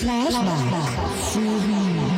Flashback. Flashback.